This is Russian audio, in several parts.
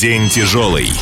День тяжелый.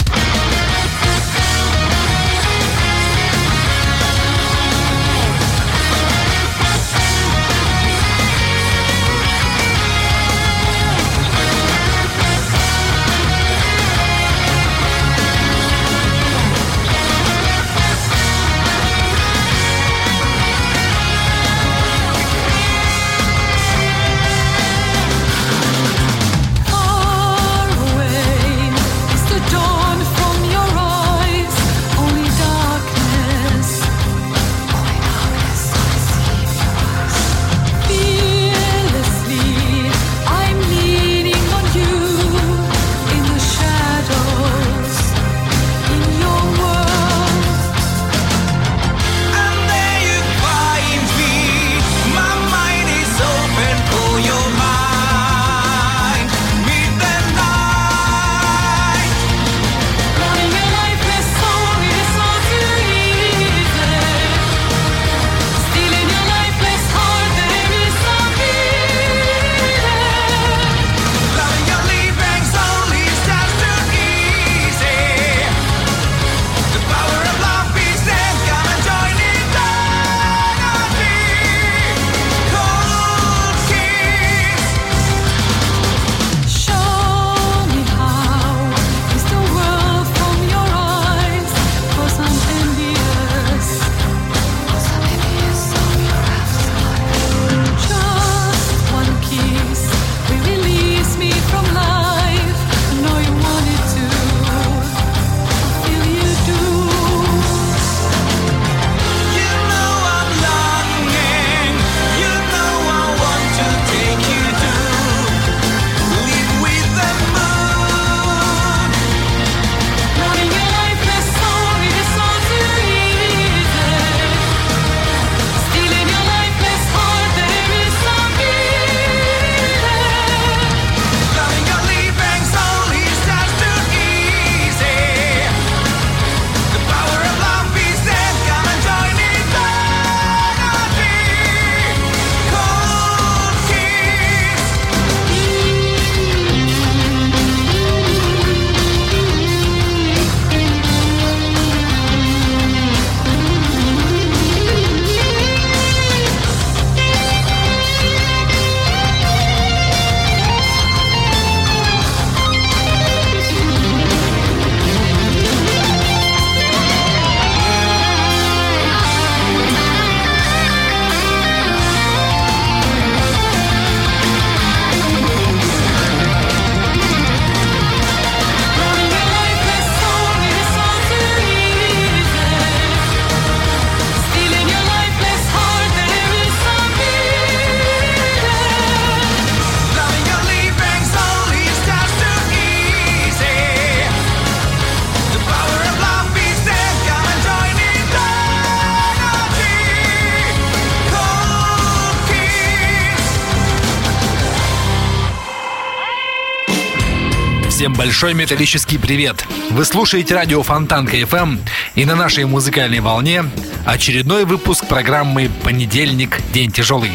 большой металлический привет! Вы слушаете радио Фонтан К.Ф.М. и на нашей музыкальной волне очередной выпуск программы «Понедельник. День тяжелый».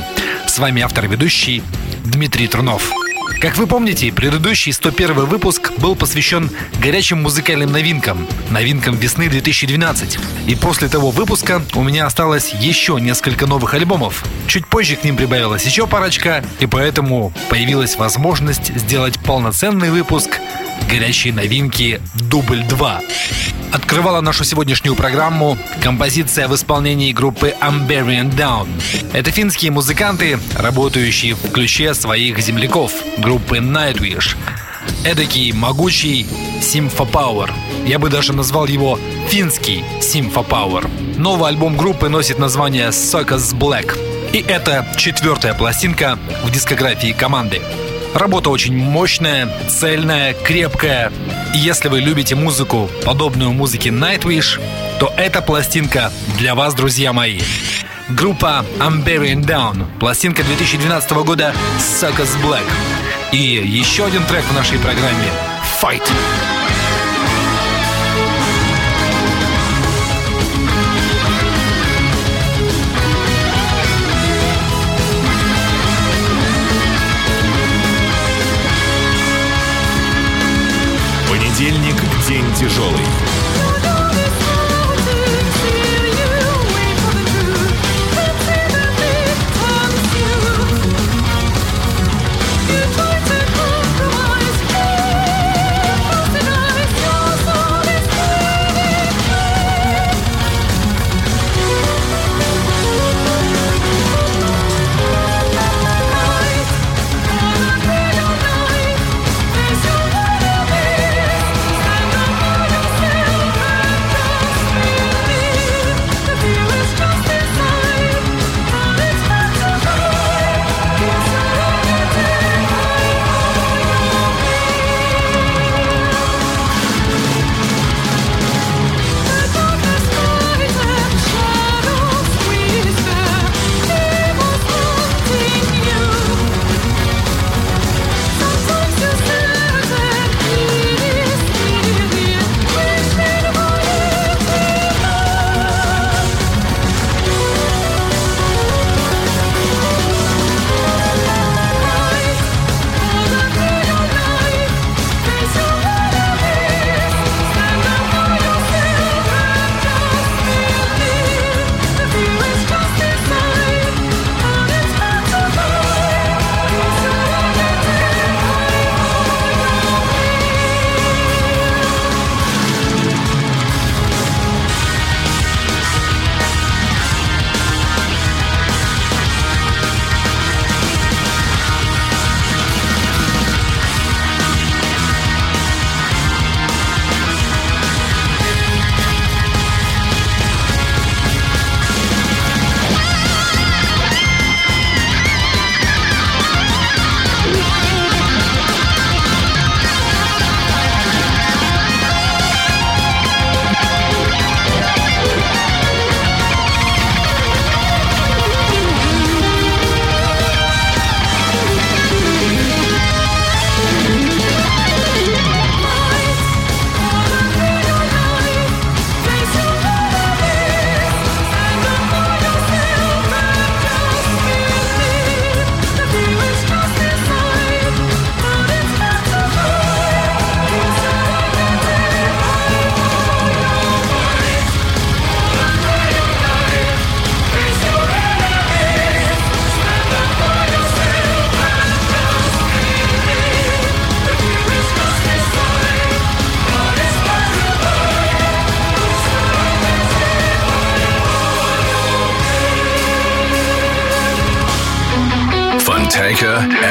С вами автор-ведущий Дмитрий Трунов. Как вы помните, предыдущий 101 выпуск был посвящен горячим музыкальным новинкам, новинкам весны 2012. И после того выпуска у меня осталось еще несколько новых альбомов. Чуть позже к ним прибавилась еще парочка, и поэтому появилась возможность сделать полноценный выпуск горячие новинки «Дубль 2». Открывала нашу сегодняшнюю программу композиция в исполнении группы Amberian Down. Это финские музыканты, работающие в ключе своих земляков, группы Nightwish. Эдакий могучий Power. Я бы даже назвал его финский Power. Новый альбом группы носит название Circus Black. И это четвертая пластинка в дискографии команды. Работа очень мощная, цельная, крепкая. И если вы любите музыку, подобную музыке Nightwish, то эта пластинка для вас, друзья мои. Группа Amberian Down, пластинка 2012 года Circus Black. И еще один трек в нашей программе Fight. День тяжелый.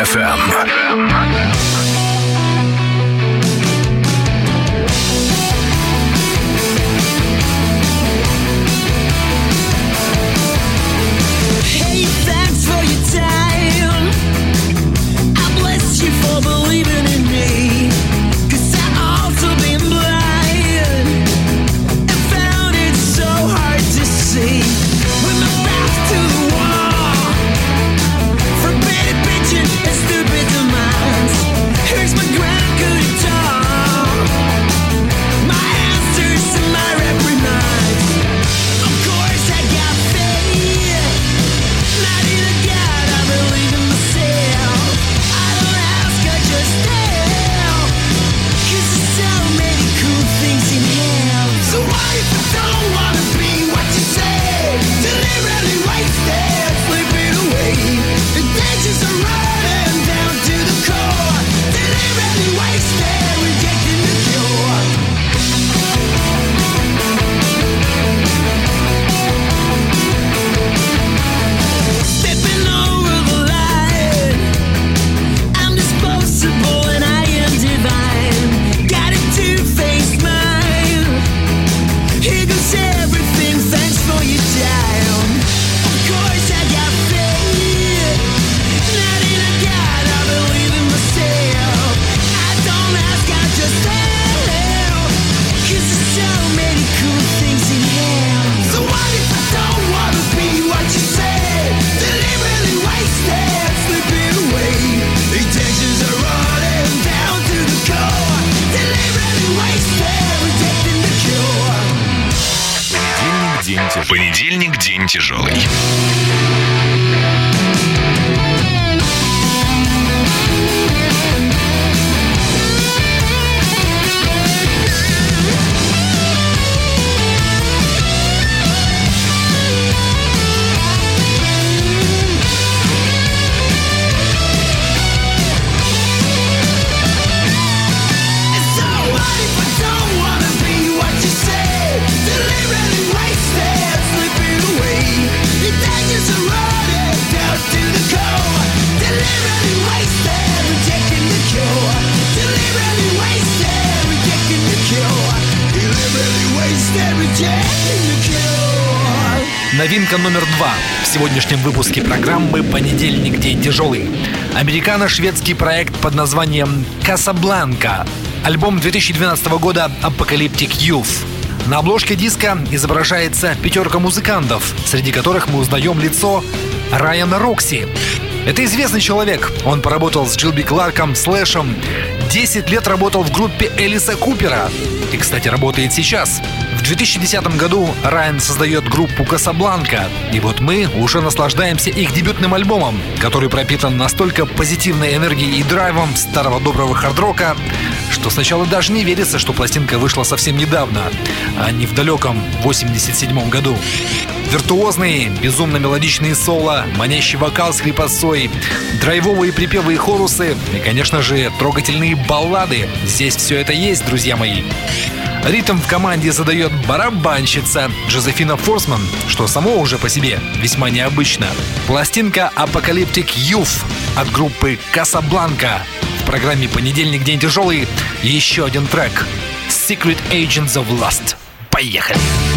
FM. Новинка номер два в сегодняшнем выпуске программы «Понедельник. День тяжелый». Американо-шведский проект под названием «Касабланка». Альбом 2012 года «Apocalyptic Youth». На обложке диска изображается пятерка музыкантов, среди которых мы узнаем лицо Райана Рокси. Это известный человек. Он поработал с Джилби Кларком, Слэшем, 10 лет работал в группе Элиса Купера. И, кстати, работает сейчас. В 2010 году Райан создает группу «Касабланка». И вот мы уже наслаждаемся их дебютным альбомом, который пропитан настолько позитивной энергией и драйвом старого доброго хардрока, что сначала даже не верится, что пластинка вышла совсем недавно, а не в далеком 87 году. Виртуозные, безумно мелодичные соло, манящий вокал с хрипотцой, драйвовые припевы и хорусы и, конечно же, трогательные баллады. Здесь все это есть, друзья мои. Ритм в команде задает барабанщица Джозефина Форсман, что само уже по себе весьма необычно. Пластинка Apocalyptic Youth от группы Casablanca. В программе «Понедельник. День тяжелый» еще один трек Secret Agents of Lust. Поехали! If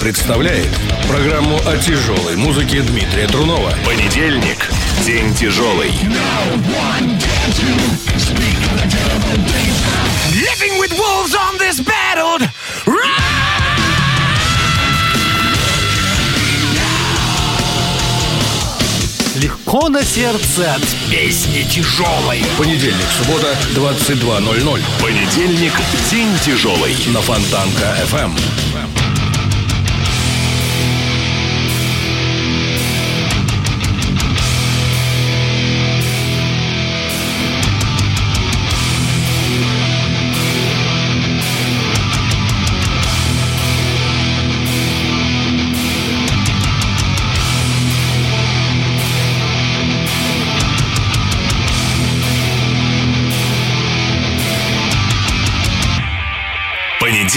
представляет программу о тяжелой музыке Дмитрия Трунова. Понедельник. День тяжелый. Living with wolves on this battle. Легко на сердце от песни тяжелой. Понедельник, суббота, 22.00 Понедельник. День тяжелый. на Фонтанка FM.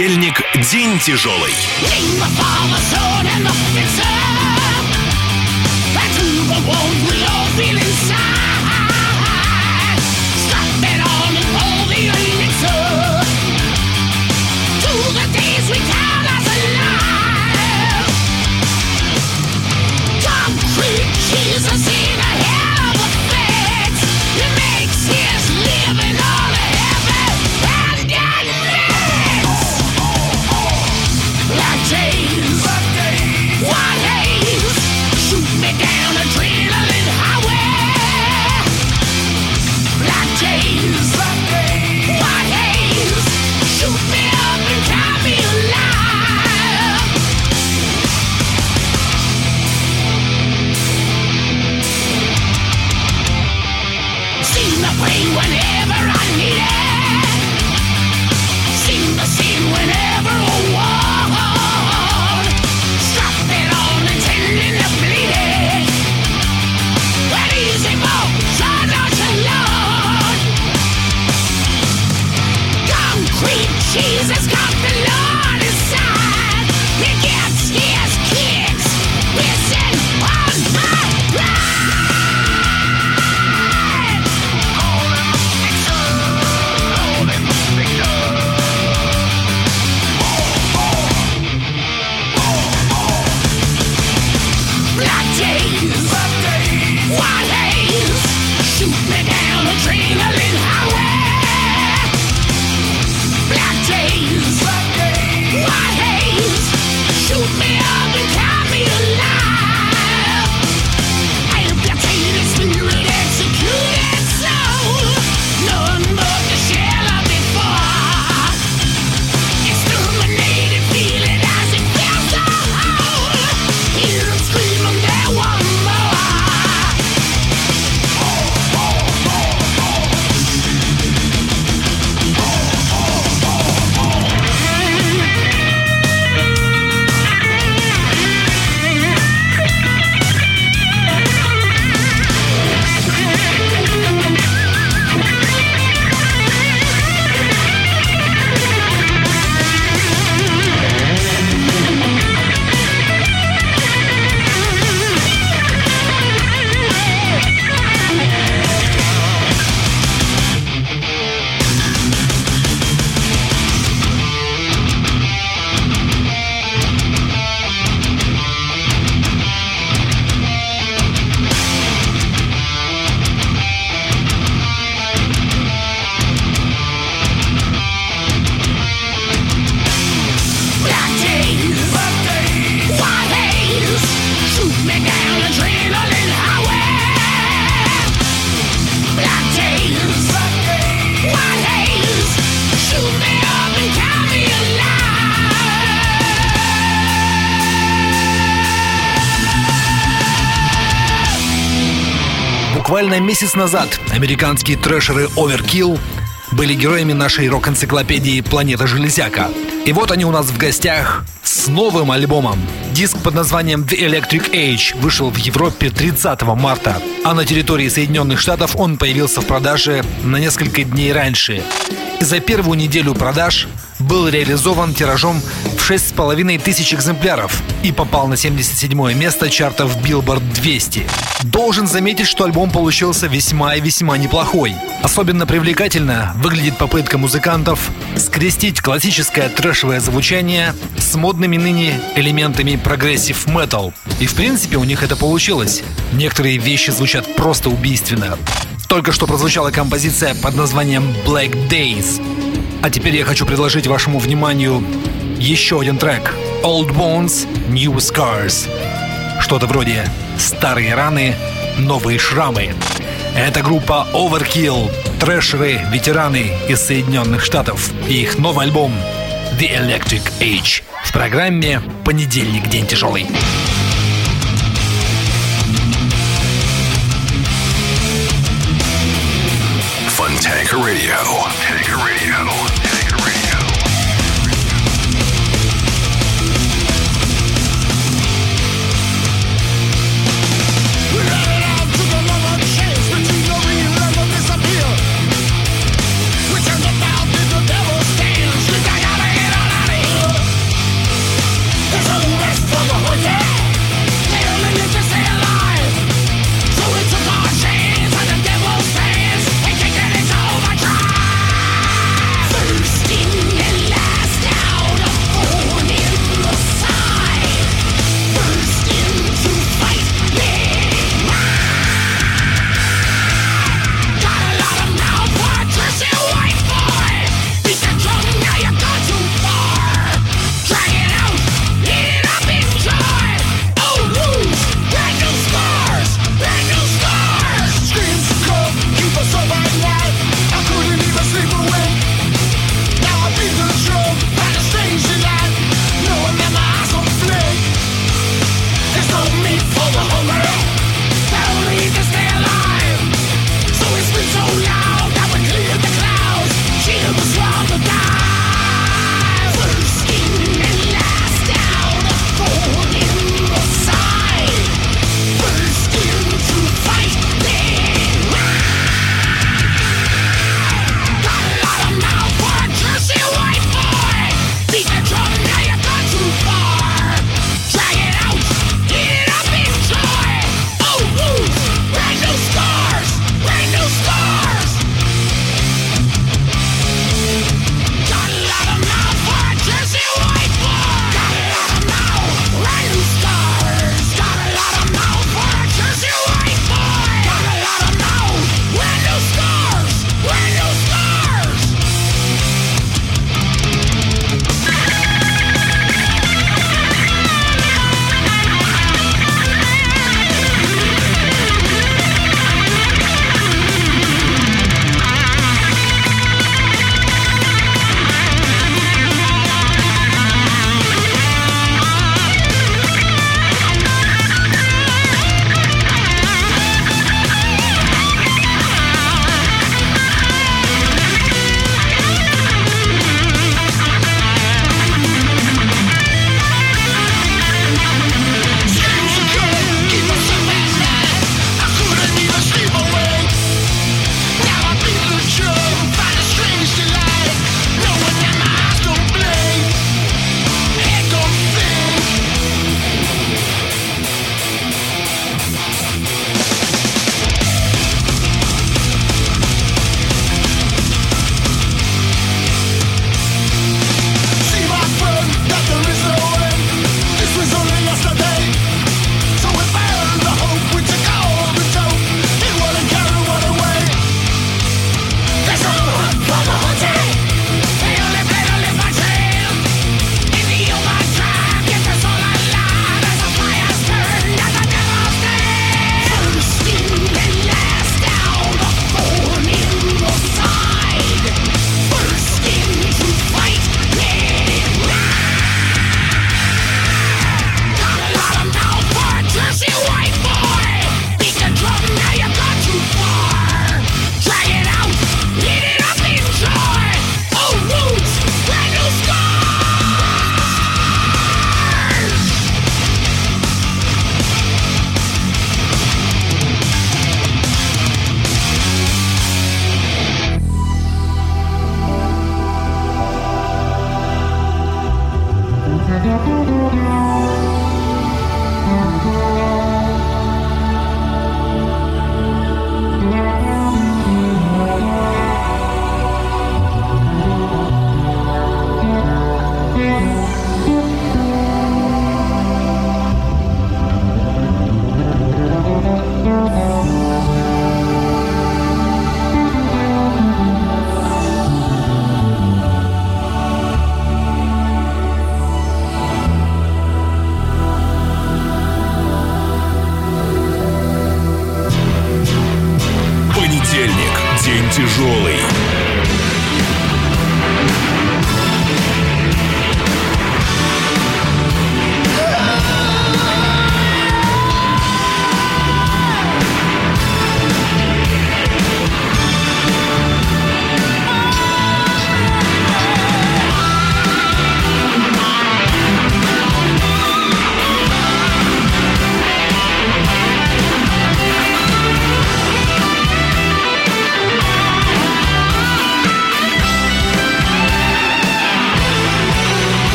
Понедельник. День тяжелый. Jesus Буквально месяц назад американские трэшеры Overkill были героями нашей рок-энциклопедии «Планета Железяка». И вот они у нас в гостях с новым альбомом. Диск под названием The Electric Age вышел в Европе 30 марта, а на территории Соединенных Штатов он появился в продаже на несколько дней раньше. И за первую неделю продаж был реализован тиражом в 6,5 тысяч экземпляров и попал на 77 место чартов Billboard 200. Должен заметить, что альбом получился весьма и весьма неплохой. Особенно привлекательно выглядит попытка музыкантов скрестить классическое трэшевое звучание с модными ныне элементами progressive metal. И в принципе у них это получилось. Некоторые вещи звучат просто убийственно. Только что прозвучала композиция под названием Black Days. А теперь я хочу предложить вашему вниманию еще один трек Old Bones, New Scars. Что-то вроде «Старые раны, новые шрамы». Это группа Overkill, трэшеры, ветераны из Соединенных Штатов и их новый альбом The Electric Age в программе «Понедельник. День тяжелый». Funtanker Radio. Funtanker Radio.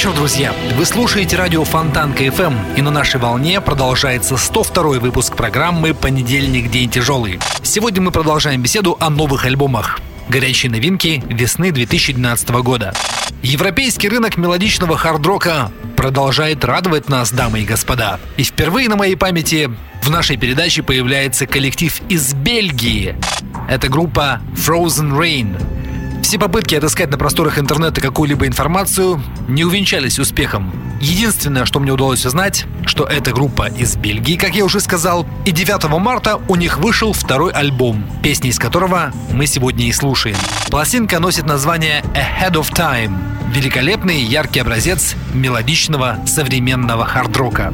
Вечер, друзья. Вы слушаете радио Фонтанка FM, и на нашей волне продолжается 102 выпуск программы «Понедельник. День тяжелый». Сегодня мы продолжаем беседу о новых альбомах. Горячие новинки весны 2012 года. Европейский рынок мелодичного хард-рока продолжает радовать нас, дамы и господа. И впервые на моей памяти в нашей передаче появляется коллектив из Бельгии. Это группа Frozen Rain. Все попытки отыскать на просторах интернета какую-либо информацию не увенчались успехом. Единственное, что мне удалось узнать, что эта группа из Бельгии, как я уже сказал, и 9 марта у них вышел второй альбом, песни из которого мы сегодня и слушаем. Пластинка носит название Ahead of Time. Великолепный яркий образец мелодичного современного хард-рока.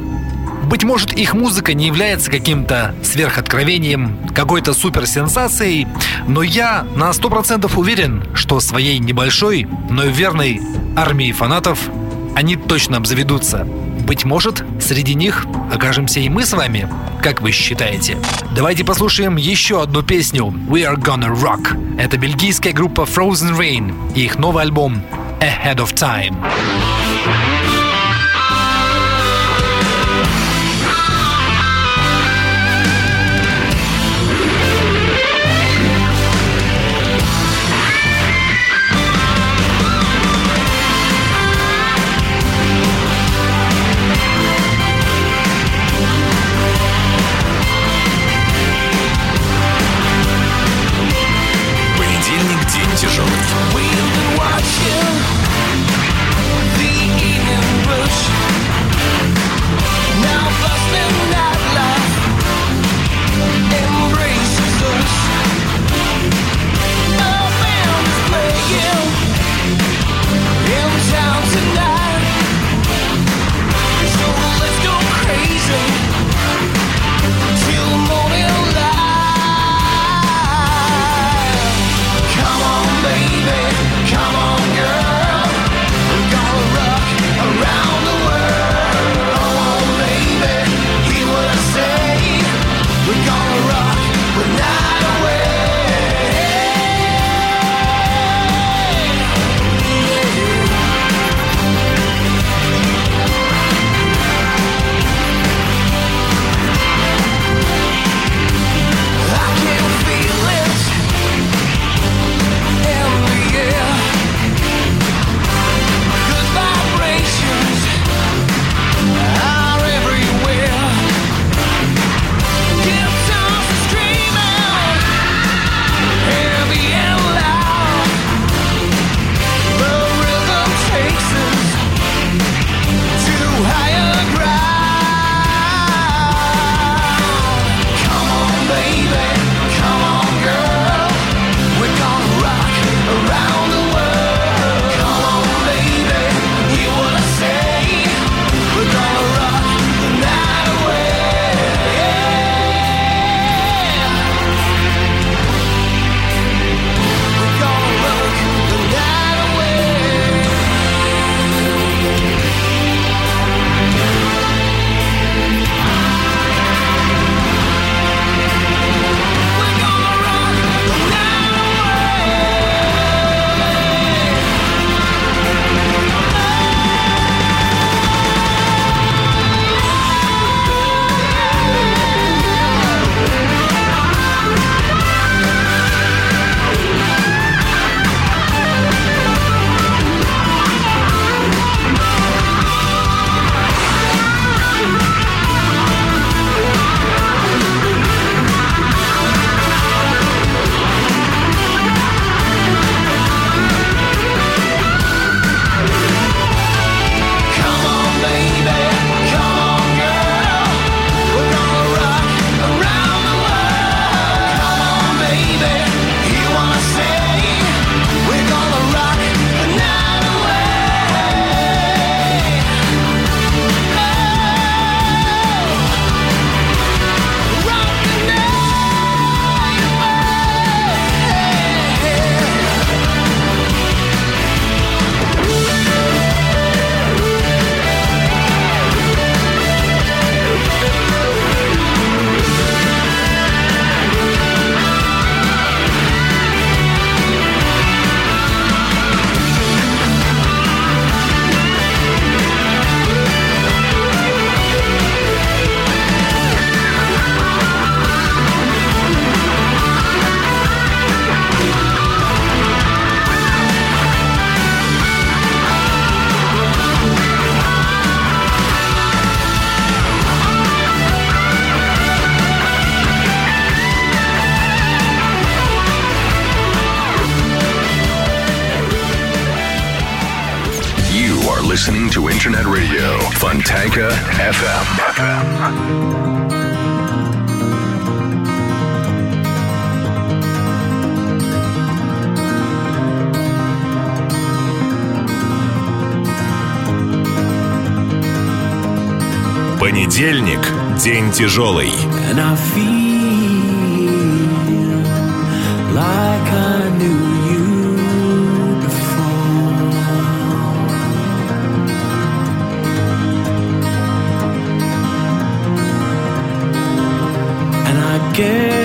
Быть может, их музыка не является каким-то сверхоткровением, какой-то суперсенсацией, но я на 100% уверен, что своей небольшой, но верной армией фанатов они точно обзаведутся. Быть может, среди них окажемся и мы с вами, как вы считаете? Давайте послушаем еще одну песню We Are Gonna Rock. Это бельгийская группа Frozen Rain и их новый альбом Ahead of Time. Internet radio. Fontanka FM. Понедельник – день тяжелый. And I feel like I again.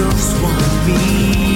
just want me.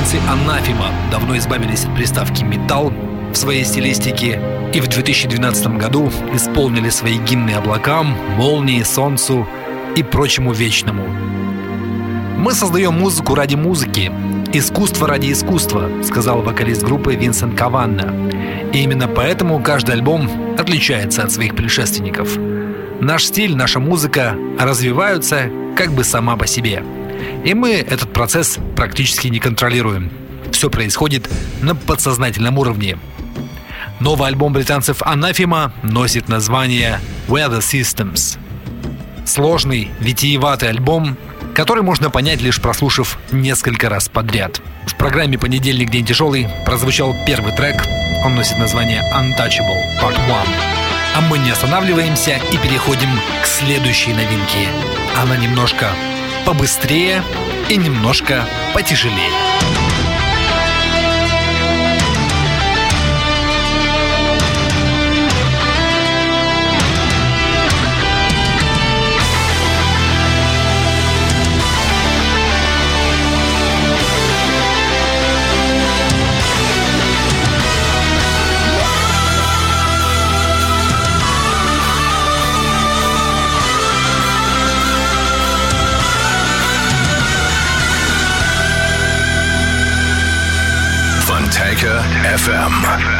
Британцы «Анафима» давно избавились от приставки «металл» в своей стилистике и в 2012 году исполнили свои гимны облакам, молнии, солнцу и прочему вечному. «Мы создаем музыку ради музыки, искусство ради искусства», сказал вокалист группы Винсент Каванна. И именно поэтому каждый альбом отличается от своих предшественников. Наш стиль, наша музыка развиваются как бы сама по себе – и мы этот процесс практически не контролируем. Все происходит на подсознательном уровне. Новый альбом британцев «Анафима» носит название «Weather Systems». Сложный, витиеватый альбом, который можно понять, лишь прослушав несколько раз подряд. В программе «Понедельник. День тяжелый» прозвучал первый трек. Он носит название «Untouchable Part 1». А мы не останавливаемся и переходим к следующей новинке. Она немножко побыстрее и немножко потяжелее. FM. FM.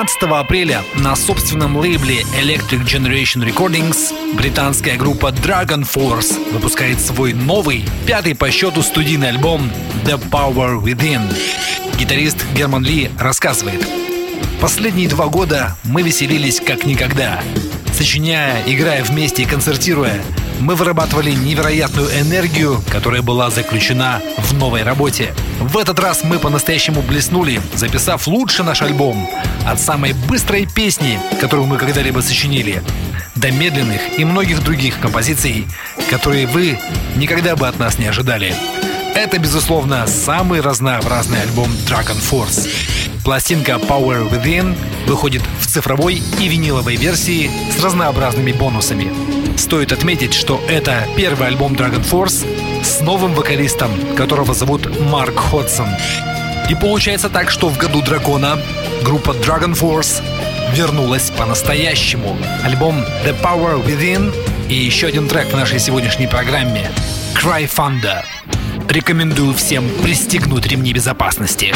15 апреля на собственном лейбле Electric Generation Recordings британская группа Dragon Force выпускает свой новый, пятый по счету студийный альбом The Power Within. Гитарист Герман Ли рассказывает. Последние два года мы веселились как никогда. Сочиняя, играя вместе и концертируя, мы вырабатывали невероятную энергию, которая была заключена в новой работе. В этот раз мы по-настоящему блеснули, записав лучше наш альбом. От самой быстрой песни, которую мы когда-либо сочинили, до медленных и многих других композиций, которые вы никогда бы от нас не ожидали. Это, безусловно, самый разнообразный альбом Dragon Force. Пластинка Power Within выходит в цифровой и виниловой версии с разнообразными бонусами. Стоит отметить, что это первый альбом Dragon Force с новым вокалистом, которого зовут Марк Ходсон. И получается так, что в году Дракона группа Dragon Force вернулась по-настоящему. Альбом The Power Within и еще один трек в нашей сегодняшней программе Cry Thunder. Рекомендую всем пристегнуть ремни безопасности.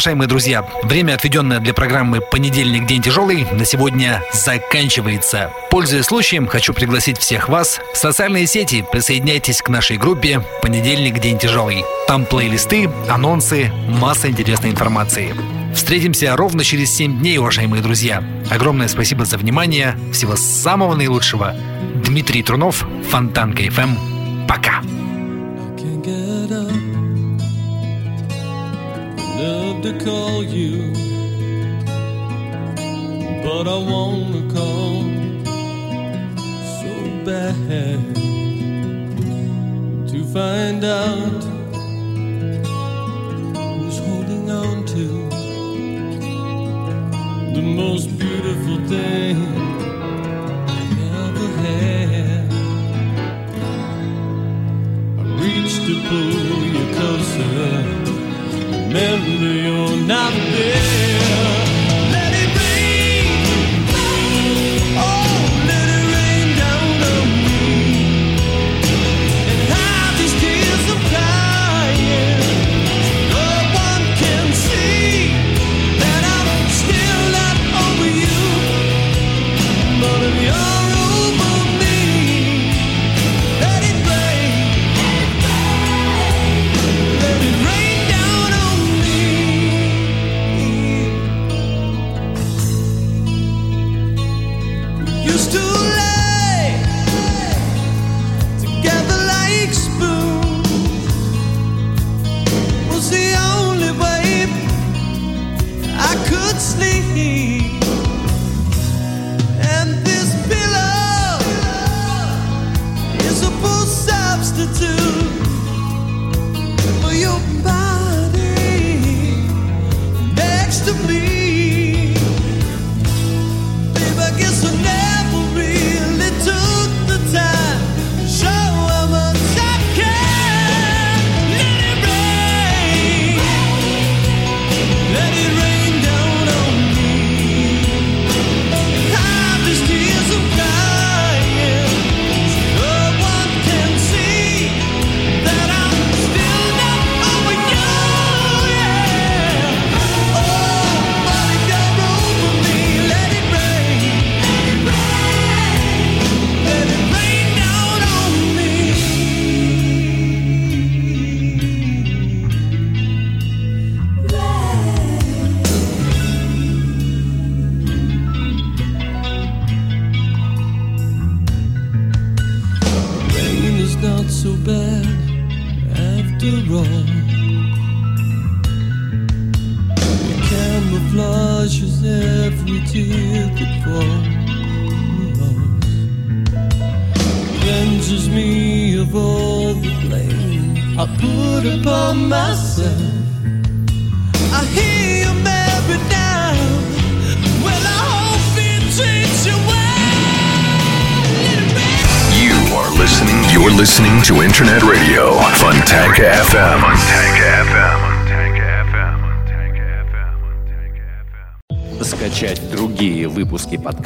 уважаемые друзья, время, отведенное для программы «Понедельник. День тяжелый» на сегодня заканчивается. Пользуясь случаем, хочу пригласить всех вас в социальные сети. Присоединяйтесь к нашей группе «Понедельник. День тяжелый». Там плейлисты, анонсы, масса интересной информации. Встретимся ровно через 7 дней, уважаемые друзья. Огромное спасибо за внимание. Всего самого наилучшего. Дмитрий Трунов, Фонтанка FM. Эм. Пока. to call you, but I wanna call so bad to find out who's holding on to the most beautiful thing I ever had. I reached to pull you closer remember you're not there.